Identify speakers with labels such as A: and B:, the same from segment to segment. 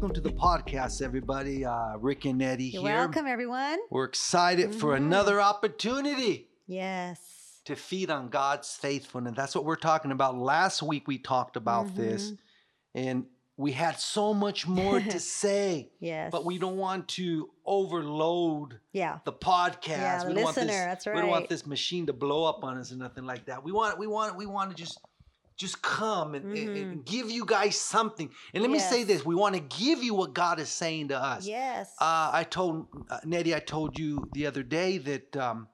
A: welcome to the podcast, everybody. Uh, Rick and Nettie
B: You're
A: here.
B: welcome, everyone.
A: We're excited for
B: Mhm.
A: another opportunity
B: Yes.
A: to feed on God's faithfulness. That's what we're talking about. Last week we talked about this,
B: Mhm.
A: and we had so much more to say,
B: Yes.
A: but we don't want to overload
B: Yeah.
A: the podcast.
B: Yeah,
A: we don't want
B: listener,
A: this,
B: that's
A: We don't want this machine to blow up on us or nothing like that. We want we want we want to just just come and, and- and give you guys something. And let me say
B: Mm-hmm.
A: This: we want to give you what God is saying to us.
B: Yes.
A: Uh, I told uh, Nettie, I told you the other day that um,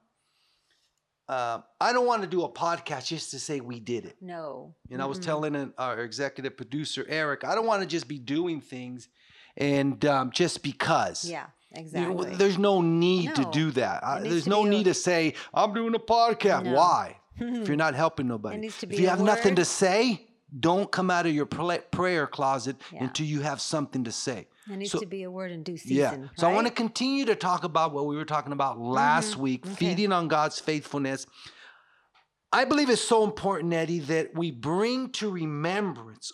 A: uh, I don't want to do a podcast just to say we did it.
B: no.
A: And I was telling an- our executive producer Eric, I don't want to just be doing things and um, just because.
B: Yeah.
A: You know,
B: Exactly.
A: there's no need to do that. I- there's no need to say I'm doing a podcast.
B: No.
A: Why? If you're not helping nobody. if you have nothing to say, don't come out of your pla- prayer closet
B: Yeah.
A: until you have something to say.
B: There needs
A: so-
B: to be a word in due season.
A: Yeah.
B: season.
A: So I want to continue to talk about what we were talking about last
B: Mhm.
A: week,
B: Okay.
A: feeding on God's faithfulness. I believe it's so important, Nettie, that we bring to remembrance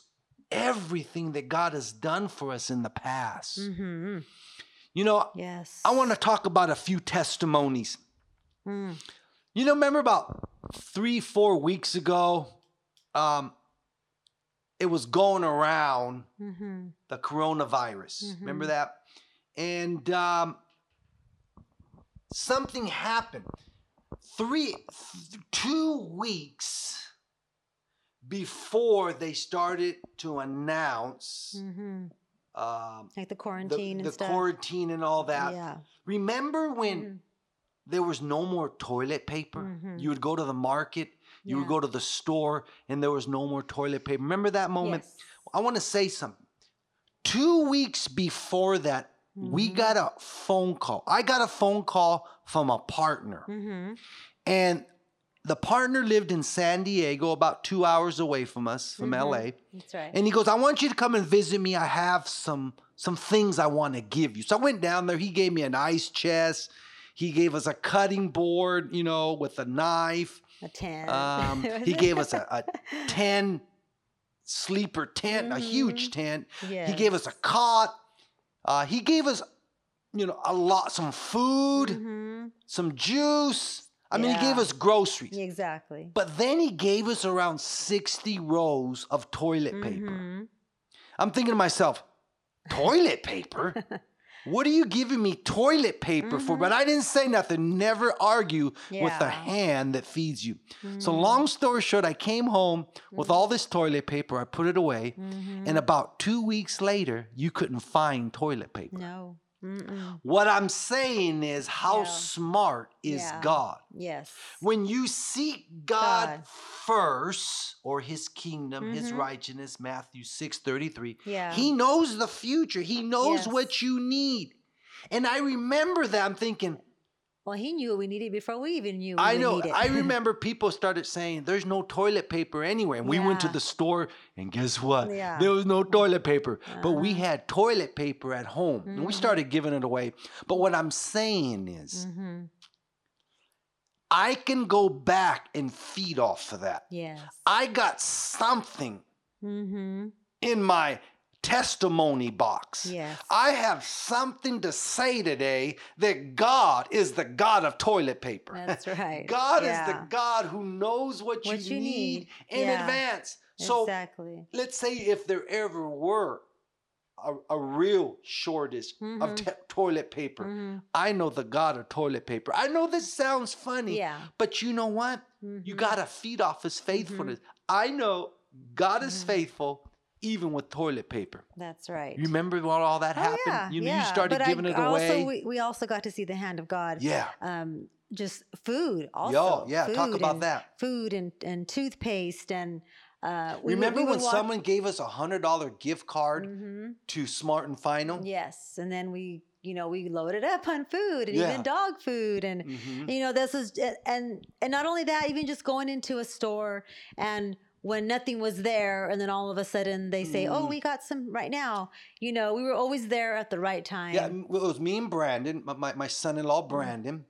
A: everything that God has done for us in the past.
B: Mhm.
A: You know,
B: Yes.
A: I want to talk about a few testimonies.
B: Mm.
A: You know, remember about three, four weeks ago, um, it was going around
B: Mhm.
A: the coronavirus. Remember
B: Mhm.
A: that? And um, something happened. Three, th- two weeks before they started to announce
B: Mhm.
A: um,
B: Like the
A: the,
B: quarantine
A: the
B: and stuff.
A: quarantine and all that.
B: Yeah.
A: Remember when
B: Mhm.
A: There was no more toilet paper?
B: Mhm.
A: You would go to the market, you would go to the store, and there was no more toilet paper. Remember that moment?
B: Yes.
A: I want to say something. Two weeks before that, we
B: Mhm.
A: got a phone call. I got a phone call from a partner,
B: Mhm.
A: and the partner lived in San Diego, about two hours away from us, from
B: Mhm.
A: LA.
B: That's right.
A: And he goes, I want you to come and visit me. I have some some things I want to give you. So I went down there. He gave me an ice chest. He gave us a cutting board, you know, with a knife.
B: a ten.
A: Um, he gave us a, a 10 sleeper tent, a huge
B: Mhm.
A: tent. He gave us a cot. Uh, he gave us, you know, a lot, some food,
B: Mhm.
A: some juice. I mean, he gave us groceries.
B: Exactly.
A: But then he gave us around 60 rows of toilet paper.
B: Mhm.
A: I'm thinking to myself, toilet paper? What are you giving me toilet paper for?
B: Mhm.
A: But I didn't say nothing. Never argue with the hand that feeds you. So,
B: Mhm.
A: long story short, I came home with all this toilet paper. I put it away. And about two weeks later, you couldn't find toilet paper.
B: No. Mm-mm.
A: What I'm saying is, how
B: Yeah.
A: smart is
B: Yeah.
A: God?
B: Yes.
A: When you seek God,
B: God.
A: first, or his kingdom, his
B: Mhm.
A: righteousness, Matthew 6 33,
B: Yeah.
A: he knows the future. He knows
B: Yes.
A: what you need. And I remember that. I'm thinking,
B: well, he knew we needed before we even knew. We
A: I know. I remember people started saying, there's no toilet paper anywhere. And we went to the store, and guess what?
B: Yeah.
A: There was no toilet paper. But we
B: Uh-huh.
A: had toilet paper at home. And we
B: Mhm.
A: started giving it away. But what I'm saying is,
B: Mhm.
A: I can go back and feed off of that.
B: Yes.
A: I got something
B: Mm-hmm.
A: in my testimony box.
B: Yes.
A: I have something to say today that God is the God of toilet paper.
B: That's right.
A: God is the God who knows what,
B: What
A: you,
B: you
A: need,
B: need.
A: in
B: Yeah.
A: advance. So
B: exactly.
A: let's say if there ever were a, a real shortage of
B: Mhm.
A: te- toilet paper,
B: Mhm.
A: I know the God of toilet paper. I know this sounds funny,
B: Yeah.
A: but you know what? You
B: Mhm.
A: got to feed off his faithfulness. I know God is
B: Mhm.
A: faithful even with toilet paper.
B: That's right.
A: You remember when all that happened?
B: Oh,
A: happened?
B: yeah,
A: you know,
B: yeah.
A: you started
B: but
A: giving
B: I,
A: it away.
B: Also, we, we also got to see the hand of God.
A: yeah.
B: Um, just food. Also.
A: Yo, yeah, talk
B: Food
A: about
B: and-
A: that.
B: Food and, and toothpaste and. Uh, we would-
A: Remember
B: we
A: when
B: walk-
A: someone gave us a hundred dollar gift card
B: Mhm.
A: to Smart and Final?
B: Yes, and then we, you know, we loaded up on food and
A: Yeah.
B: even dog food, and
A: Mhm.
B: you know, this is and and not only that, even just going into a store and when nothing was there, and then all of a sudden they say, "Oh,
A: Mm.
B: we got some right now." You know, we were always there at the right time.
A: Yeah, it was me and Brandon, my, my, my son-in-law Brandon.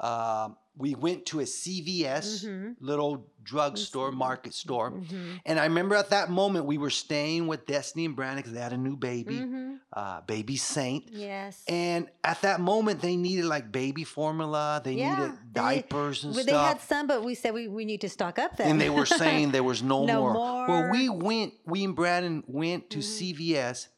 A: Um, we went to a CVS,
B: Mhm.
A: little drugstore, market store.
B: Mhm.
A: And I remember at that moment we were staying with Destiny and Brandon because they had a new baby.
B: Mhm.
A: uh, baby Saint.
B: Yes.
A: And at that moment, they needed like baby formula. They
B: Yeah,
A: needed
B: they-
A: diapers and
B: Well,
A: stuff.
B: they had some, but we said we, we need to stock up then.
A: and they were saying there was no,
B: No
A: more. Well, we went, we and Brandon went to
B: Mhm.
A: CVS,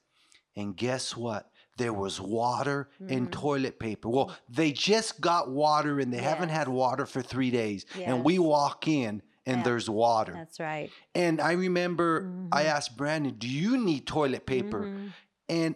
A: and guess what? There was water and
B: Mhm.
A: toilet paper. Well, they just got water and they haven't had water for three days. And we walk in and
B: Yeah.
A: there's water.
B: That's right.
A: And I remember I
B: Mhm.
A: asked Brandon, Do you need toilet paper?
B: Mhm.
A: And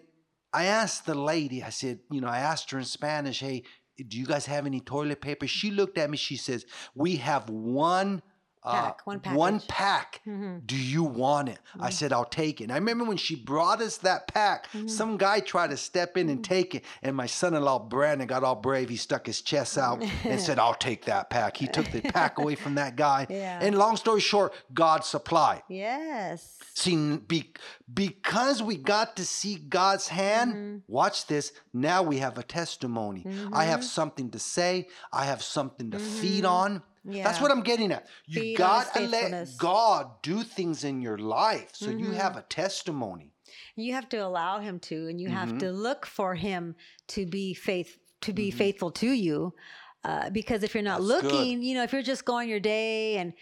A: I asked the lady, I said, you know, I asked her in Spanish, hey, do you guys have any toilet paper? She looked at me, she says, we have one uh,
B: Pack, one
A: one
B: package.
A: pack.
B: Mhm.
A: Do you want it? I
B: Mm.
A: said, I'll take it. And I remember when she brought us that pack,
B: Mhm.
A: some guy tried to step in and
B: Mhm.
A: take it. And my son in law, Brandon, got all brave. He stuck his chest out and said, I'll take that pack. He took the pack away from that guy.
B: Yeah.
A: And long story short, God supplied.
B: Yes.
A: See, be, because we got to see God's hand,
B: Mhm.
A: watch this, now we have a testimony. I have
B: Mhm.
A: something to say, I have something to feed on.
B: Yeah.
A: That's what I'm getting at. You
B: Feed
A: got to let. God do things in your life so you
B: Mhm.
A: have a testimony.
B: You have to allow him to, and you have
A: Mhm.
B: to look for him to be faith to be
A: Mhm.
B: faithful to you. Uh, because if you're not
A: That's good.
B: looking, you know, if you're just going your day and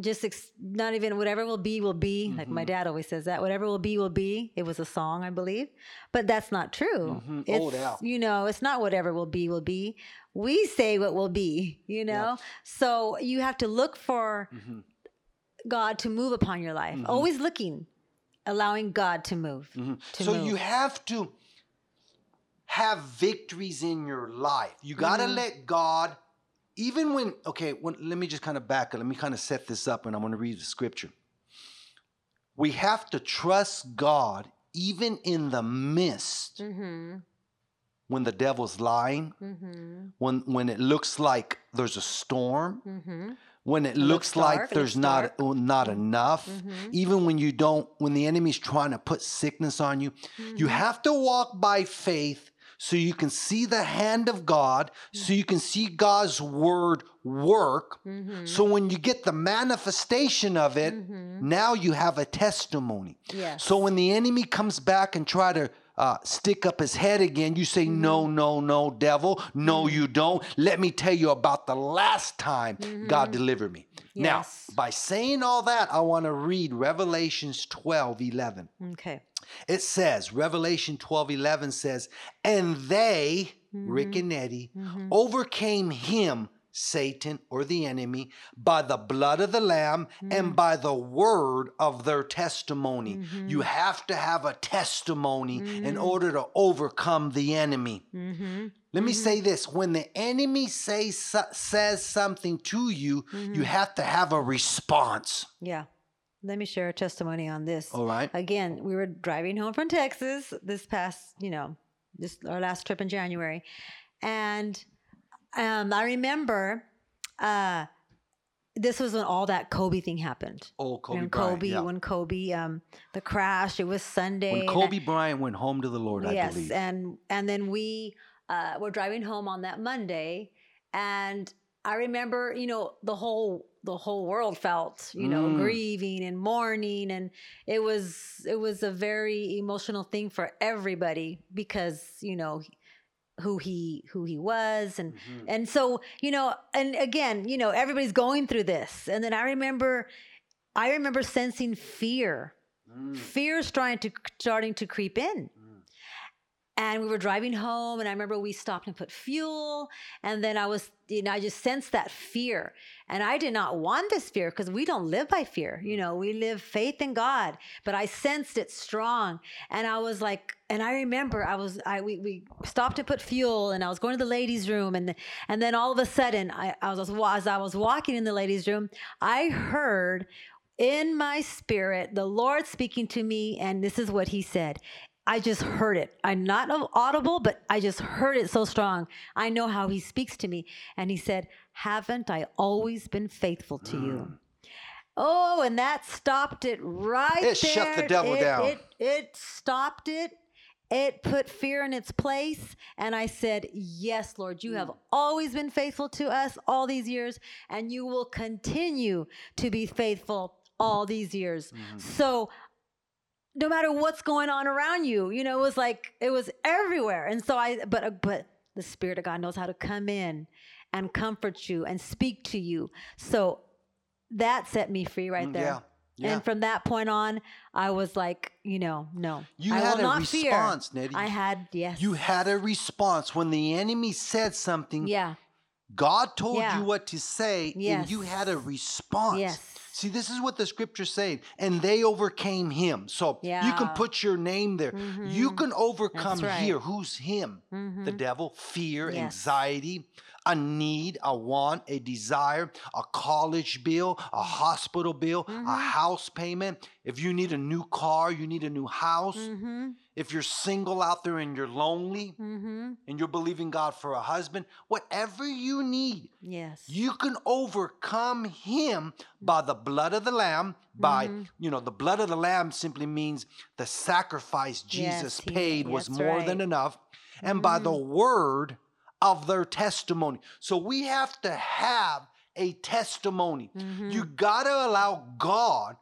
B: just ex- not even whatever will be will be, like my
A: Mhm.
B: dad always says that whatever will be will be. It was a song, I believe, but that's not true.
A: Mhm.
B: It's
A: Old
B: you know, it's not whatever will be will be. We say what will be, you know. So you have to look for
A: Mhm.
B: God to move upon your life.
A: Mhm.
B: Always looking, allowing God to move.
A: Mhm.
B: To
A: So
B: move.
A: you have to have victories in your life. You got to
B: Mhm.
A: let God, even when, okay, when, let me just kind of back. Let me kind of set this up and I'm going to read the scripture. We have to trust God even in the midst
B: Mm-hmm.
A: When the devil's lying,
B: Mm-hmm.
A: when, when it looks like there's a storm,
B: Mm-hmm.
A: when it,
B: It
A: looks,
B: looks
A: like there's not,
B: dark.
A: uh, not enough.
B: Mm-hmm.
A: Even when you don't, when the enemy's trying to put sickness on you, You have to walk by faith so you can see the hand of God, so you can see God's word work.
B: Mm-hmm.
A: So when you get the manifestation of it,
B: Mm-hmm.
A: now you have a testimony.
B: Yes.
A: So when the enemy comes back and try to uh, stick up his head again, you say, "No, no, no, devil, no, you don't." Let me tell you about the last time God
B: Mhm.
A: delivered me.
B: Yes.
A: Now, by saying all that, I want to read Revelations 12, 11
B: okay.
A: it says revelation 12 11 says and they rick and nettie
B: Mm-hmm.
A: overcame him satan or the enemy by the blood of the lamb
B: Mm.
A: and by the word of their testimony
B: Mm-hmm.
A: you have to have a testimony in
B: Mhm.
A: order to overcome the enemy
B: Mm-hmm.
A: let me say this when the enemy say, says something to you you
B: Mhm.
A: have to have a response
B: Yeah. Let me share a testimony on this.
A: all right
B: Again, we were driving home from Texas this past, you know, this our last trip in January, and um, I remember uh, this was when all that Kobe thing happened.
A: oh kobe
B: when
A: bryant
B: Kobe,
A: yeah.
B: when Kobe, um, the crash. It was Sunday.
A: when
B: I-
A: kobe bryant went home to the lord i believe.
B: yes, and and then we uh, were driving home on that Monday, and I remember, you know, the whole the whole world felt, you know,
A: Mm.
B: grieving and mourning, and it was it was a very emotional thing for everybody because you know who he who he was and
A: Mhm.
B: and so, you know, and again, you know, everybody's going through this. And then I remember I remember sensing fear.
A: Mm.
B: Fear's trying to starting to creep in. And we were driving home and I remember we stopped and put fuel and then I was you know I just sensed that fear. And I did not want this fear because we don't live by fear. You know, we live faith in God, but I sensed it strong. And I was like and I remember I was I we, we stopped to put fuel and I was going to the ladies room and and then all of a sudden I, I was as I was walking in the ladies room, I heard in my spirit the Lord speaking to me and this is what he said. I just heard it. I'm not audible, but I just heard it so strong. I know how he speaks to me. And he said, Haven't I always been faithful to you?
A: Mm.
B: Oh, and that stopped it right
A: It shut the devil
B: It-
A: down.
B: It, it stopped it. It put fear in its place. And I said, Yes, Lord, you have
A: Mm.
B: always been faithful to us all these years, and you will continue to be faithful all these years.
A: Mhm.
B: So no matter what's going on around you. You know, it was like it was everywhere. And so I, but uh, but the Spirit of God knows how to come in and comfort you and speak to you. So that set me free right
A: Mm,
B: there.
A: Yeah. Yeah.
B: And from that point on, I was like, you know, no,
A: you
B: I
A: had a
B: fear.
A: response, Nettie.
B: I had yes.
A: you had a response when the enemy said something.
B: yeah.
A: God told
B: Yeah.
A: you what to say, and you had a response.
B: Yes.
A: See, this is what the scripture's saying. And they overcame him. So you can put your name there. You
B: Mhm.
A: can overcome
B: right.
A: here. Who's him?
B: Mhm.
A: The devil, fear,
B: Yes.
A: anxiety, a need, a want, a desire, a college bill, a hospital bill, a
B: Mhm.
A: house payment. If you need a new car, you need a new house.
B: Mm-hmm.
A: If you're single out there and you're lonely
B: Mm-hmm.
A: and you're believing God for a husband, whatever you need,
B: Yes.
A: you can overcome him by the blood of the lamb by
B: Mhm.
A: you know the blood of the lamb simply means the sacrifice jesus
B: Yes, he-
A: paid was more than enough and by the
B: Mm-hmm.
A: word of their testimony so we have to have a testimony
B: Mhm.
A: you got to allow god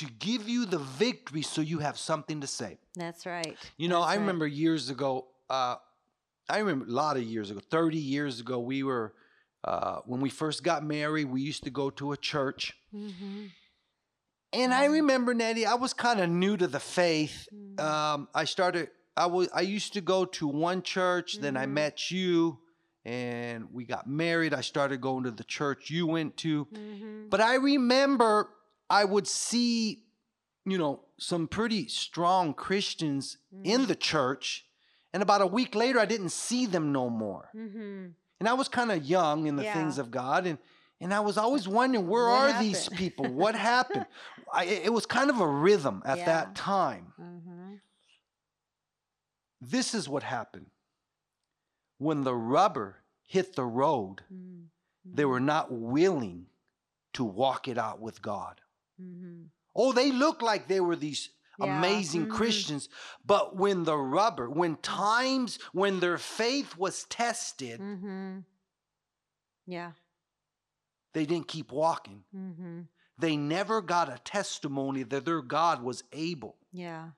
A: to give you the victory so you have something to say
B: That's right.
A: you know,
B: That's
A: I
B: right.
A: remember years ago. Uh, I remember a lot of years ago, thirty years ago. We were uh, when we first got married. We used to go to a church,
B: Mhm.
A: and I remember Nettie. I was kind of new to the faith.
B: Mhm.
A: Um, I started. I was. I used to go to one church. Then I
B: Mhm.
A: met you, and we got married. I started going to the church you went to.
B: Mhm.
A: But I remember I would see, you know, some pretty strong Christians in
B: Mhm.
A: the church. And about a week later, I didn't see them no more.
B: Mhm.
A: And I was kind of young in the things of God. And, and I was always wondering, where
B: What
A: are these people? What happened? I, it was kind of a rhythm at
B: Yeah.
A: that time.
B: Mhm.
A: This is what happened. When the rubber hit the road,
B: Mhm.
A: they were not willing to walk it out with God.
B: Mhm.
A: Oh, they looked like they were these
B: Yeah.
A: amazing
B: Mhm.
A: Christians. But when the rubber, when times, when their faith was tested,
B: mm-hmm. Yeah.
A: they didn't keep walking.
B: Mhm.
A: They never got a testimony that their God was able.
B: Yeah.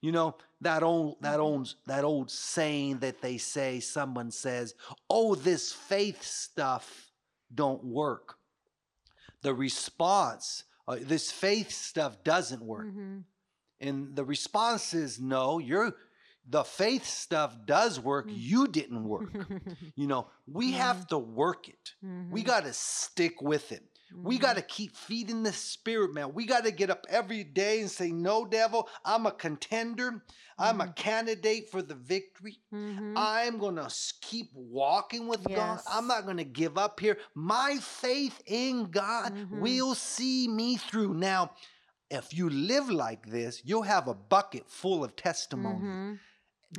A: You know, that old that
B: Mhm.
A: old that old saying that they say, someone says, Oh, this faith stuff don't work. The response, uh, this faith stuff doesn't work.
B: Mhm.
A: And the response is no, you're the faith stuff does work.
B: Mm.
A: You didn't work. you know, we have to work it. We
B: Mhm.
A: got to stick with it. We
B: Mhm.
A: got to keep feeding the spirit, man. We got to get up every day and say, No, devil, I'm a contender. I'm a
B: Mhm.
A: candidate for the victory.
B: Mhm.
A: I'm going to keep walking with God. I'm not going to give up here. My faith in God
B: Mhm.
A: will see me through. Now, if you live like this, you'll have a bucket full of testimony.
B: Mhm.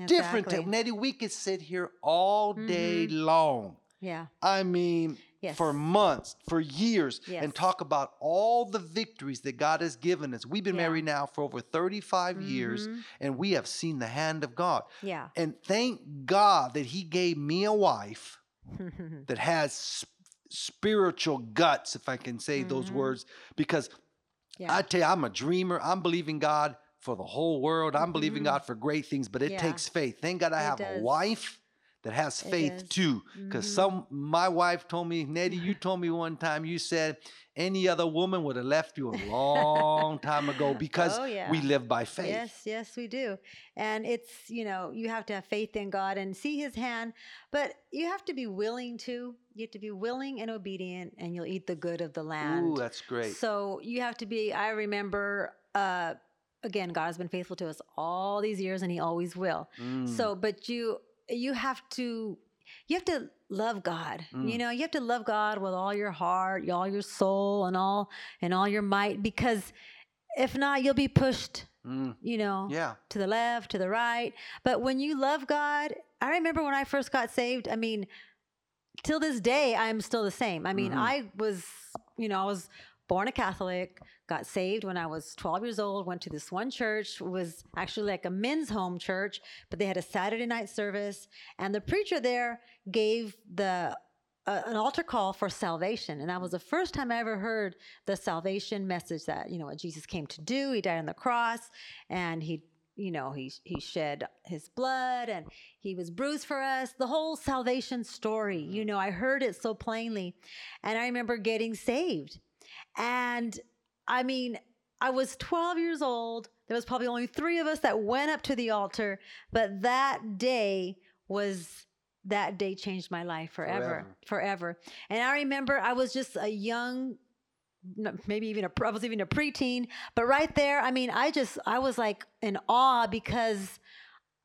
A: Different.
B: Exactly.
A: Nettie, we could sit here all day long.
B: Yeah.
A: I mean,
B: Yes.
A: for months, for years, and talk about all the victories that God has given us. We've been
B: Yeah.
A: married now for over 35 years,
B: Mhm.
A: and we have seen the hand of God.
B: Yeah.
A: And thank God that He gave me a wife that has s- spiritual guts, if I can say those
B: Mhm.
A: words, because
B: yeah.
A: I tell you, I'm a dreamer. I'm believing God for the whole world. I'm believing
B: Mhm.
A: God for great things, but it
B: Yeah.
A: takes faith. Thank God I
B: It
A: have a
B: does.
A: wife that has
B: It
A: faith too. Because
B: Mhm.
A: some my wife told me, Nettie, you told me one time, you said any other woman would have left you a long time ago because
B: Oh, yeah.
A: we live by faith.
B: Yes, yes, we do. And it's, you know, you have to have faith in God and see his hand, but you have to be willing to. You have to be willing and obedient, and you'll eat the good of the land.
A: Ooh, that's great.
B: So you have to be, I remember, uh, again, God has been faithful to us all these years, and he always will.
A: Mm.
B: So, but you, you have to, you have to love God. You
A: Mm.
B: know, you have to love God with all your heart, all your soul, and all and all your might. Because if not, you'll be pushed.
A: Mm.
B: You know,
A: Yeah.
B: to the left, to the right. But when you love God, I remember when I first got saved. I mean, till this day, I'm still the same. I mean,
A: Mhm.
B: I was, you know, I was born a Catholic, got saved when I was 12 years old, went to this one church, was actually like a men's home church, but they had a Saturday night service. And the preacher there gave the a, an altar call for salvation, and that was the first time I ever heard the salvation message that you know what Jesus came to do. He died on the cross, and he you know he he shed his blood and he was bruised for us the whole salvation story you mm-hmm. know i heard it so plainly and i remember getting saved and i mean i was 12 years old there was probably only 3 of us that went up to the altar but that day was that day changed my life forever forever, forever. and i remember i was just a young maybe even a I was even a preteen, but right there, I mean, I just I was like in awe because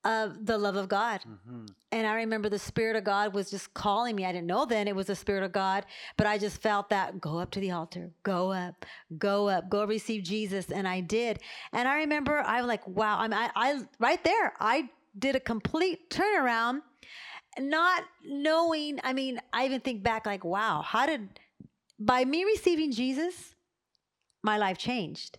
B: of the love of God. Mm-hmm. And I remember the Spirit of God was just calling me. I didn't know then it was the Spirit of God, but I just felt that go up to the altar, go up, go up, go receive Jesus. And I did. And I remember I was like, wow, I'm, I, I, right there, I did a complete turnaround, not knowing. I mean, I even think back like, wow, how did, by me receiving Jesus, my life changed.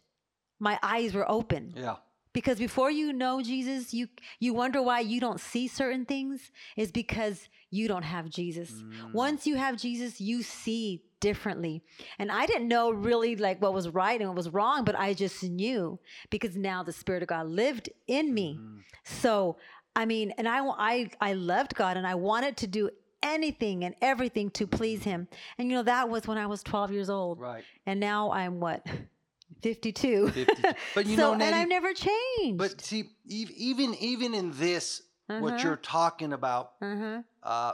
B: My eyes were open.
A: Yeah.
B: Because before you know Jesus, you you wonder why you don't see certain things is because you don't have Jesus. Mm. Once you have Jesus, you see differently. And I didn't know really like what was right and what was wrong, but I just knew because now the spirit of God lived in me. Mm. So, I mean, and I I I loved God and I wanted to do anything and everything to please him. And you know, that was when I was 12 years old.
A: Right.
B: And now I'm what? 52.
A: 52. But you
B: so,
A: know,
B: and I've never changed.
A: But see, even even in this, uh-huh. what you're talking about, uh-huh. uh,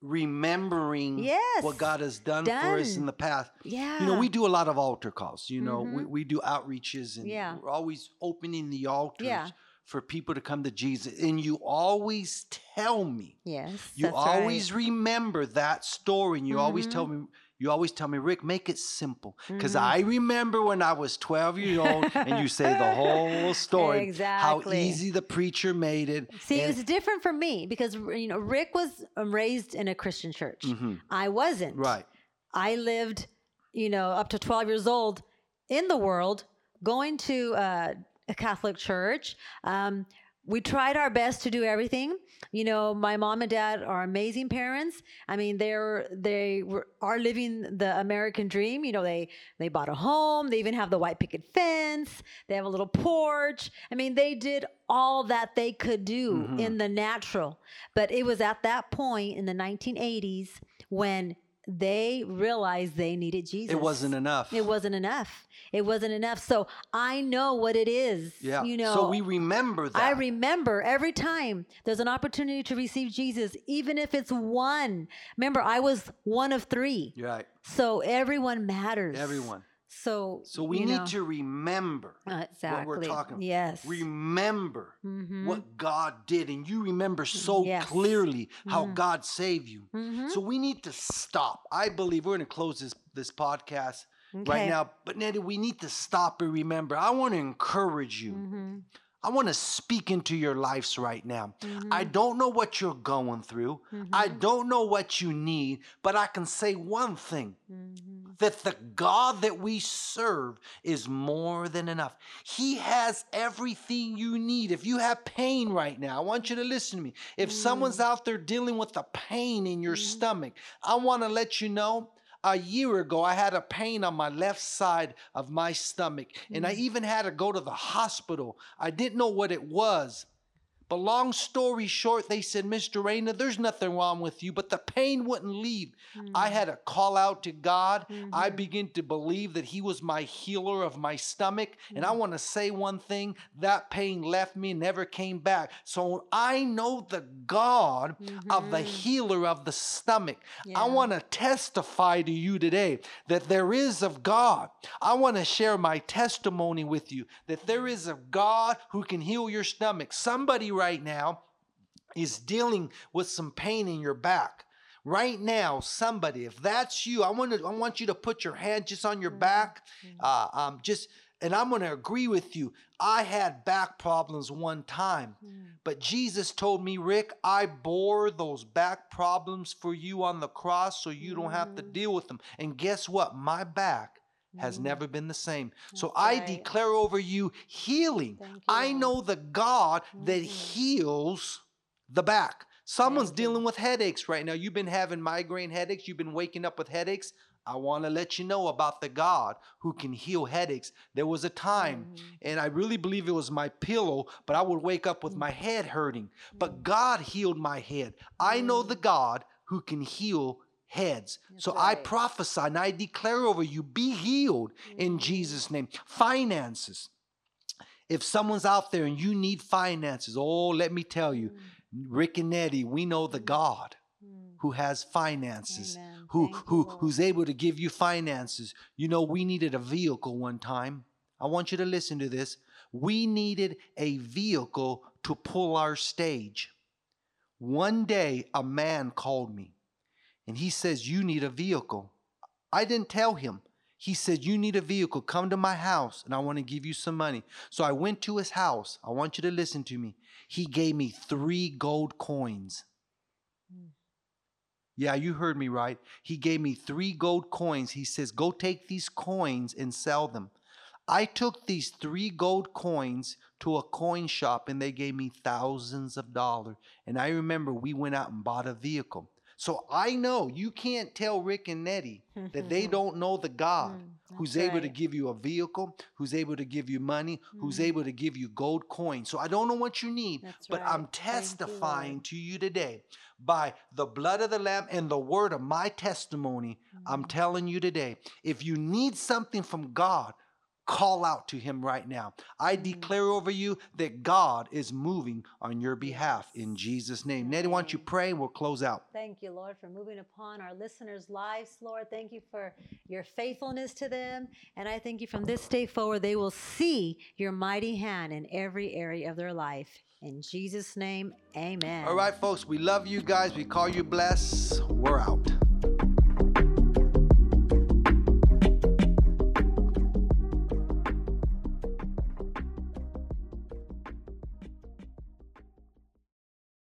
A: remembering
B: yes.
A: what God has done, done, for us in the past.
B: Yeah.
A: You know, we do a lot of altar calls. You know, mm-hmm. we, we do outreaches and yeah. we're always opening the altars. Yeah for people to come to Jesus. And you always tell me.
B: Yes.
A: You always
B: right.
A: remember that story. And you mm-hmm. always tell me, you always tell me, Rick, make it simple. Because mm-hmm. I remember when I was 12 years old and you say the whole story.
B: Exactly.
A: How easy the preacher made it.
B: See, and- it was different for me because, you know, Rick was um, raised in a Christian church. Mm-hmm. I wasn't.
A: Right.
B: I lived, you know, up to 12 years old in the world, going to uh, a Catholic church. Um, we tried our best to do everything. You know, my mom and dad are amazing parents. I mean, they're they were, are living the American dream. You know, they they bought a home. They even have the white picket fence. They have a little porch. I mean, they did all that they could do mm-hmm. in the natural. But it was at that point in the 1980s when they realized they needed Jesus.
A: It wasn't enough.
B: It wasn't enough. It wasn't enough. So I know what it is.
A: Yeah.
B: You know.
A: So we remember that.
B: I remember every time there's an opportunity to receive Jesus, even if it's one. Remember, I was one of three.
A: Right.
B: So everyone matters.
A: Everyone.
B: So
A: so we need know, to remember
B: uh, exactly.
A: what we're talking about.
B: Yes.
A: Remember mm-hmm. what God did, and you remember so yes. clearly how mm-hmm. God saved you. Mm-hmm. So we need to stop. I believe we're going to close this this podcast okay. right now, but Nettie, we need to stop and remember. I want to encourage you. I want to speak into your lives right now. Mm-hmm. I don't know what you're going through. Mm-hmm. I don't know what you need, but I can say one thing mm-hmm. that the God that we serve is more than enough. He has everything you need. If you have pain right now, I want you to listen to me. If someone's mm. out there dealing with a pain in your mm-hmm. stomach, I want to let you know a year ago, I had a pain on my left side of my stomach, and I mm. even had to go to the hospital. I didn't know what it was. But long story short, they said, Mr. Reyna, there's nothing wrong with you, but the pain wouldn't leave. Mm-hmm. I had to call out to God. Mm-hmm. I began to believe that He was my healer of my stomach. Mm-hmm. And I mm-hmm. want to say one thing that pain left me, and never came back. So I know the God of the mm-hmm. healer of the stomach. Yeah. I want to testify to you today that there is of God. I want to share my testimony with you that there is a God who can heal your stomach. Somebody right now is dealing with some pain in your back. Right now, somebody, if that's you, I want to, I want you to put your hand just on your back. Mm-hmm. Uh, um, just, and I'm going to agree with you. I had back problems one time, mm. but Jesus told me, Rick, I bore those back problems for you on the cross so you mm. don't have to mm. deal with them. And guess what? My back has mm. never been the same. That's so I right. declare over you healing. You. I know the God mm-hmm. that heals the back. Someone's dealing with headaches right now. You've been having migraine headaches. You've been waking up with headaches. I want to let you know about the God who can heal headaches. There was a time,
B: Mhm.
A: and I really believe it was my pillow, but I would wake up with my head hurting. But God healed my head. I know the God who can heal heads.
B: That's
A: so I prophesy and I declare over you be healed in mm. Jesus' name. Finances. If someone's out there and you need finances, oh, let me tell you, mm. Rick and Nettie, we know the mm. God
B: Mm.
A: who has finances,
B: Amen.
A: who
B: Thank
A: who
B: Lord.
A: who's able to give you finances. You know, we needed a vehicle one time. I want you to listen to this. We needed a vehicle to pull our stage. One day a man called me and he says, "You need a vehicle." I didn't tell him. He said, You need a vehicle. Come to my house and I want to give you some money. So I went to his house. I want you to listen to me. He gave me three gold coins. Yeah, you heard me right. He gave me three gold coins. He says, Go take these coins and sell them. I took these three gold coins to a coin shop and they gave me thousands of dollars. And I remember we went out and bought a vehicle. So I know you can't tell Rick and Nettie that they don't know the God
B: Mm,
A: who's able to give you a vehicle, who's able to give you money, who's
B: Mm.
A: able to give you gold coins. So I don't know what you need,
B: That's
A: but
B: right.
A: I'm
B: Thank you,
A: testifying to you today by the blood of the Lamb and the word of my testimony. I'm
B: Mm.
A: telling you today, if you need something from God, call out to him right now. I
B: Mm.
A: declare over you that God is moving on your behalf in Jesus' name. Nettie, why don't you pray and we'll close out.
B: Thank you, Lord, for moving upon our listeners' lives, Lord. Thank you for your faithfulness to them. And I thank you from this day forward, they will see your mighty hand in every area of their life. In Jesus' name, amen.
A: All right, folks, we love you guys. We call you blessed. We're out.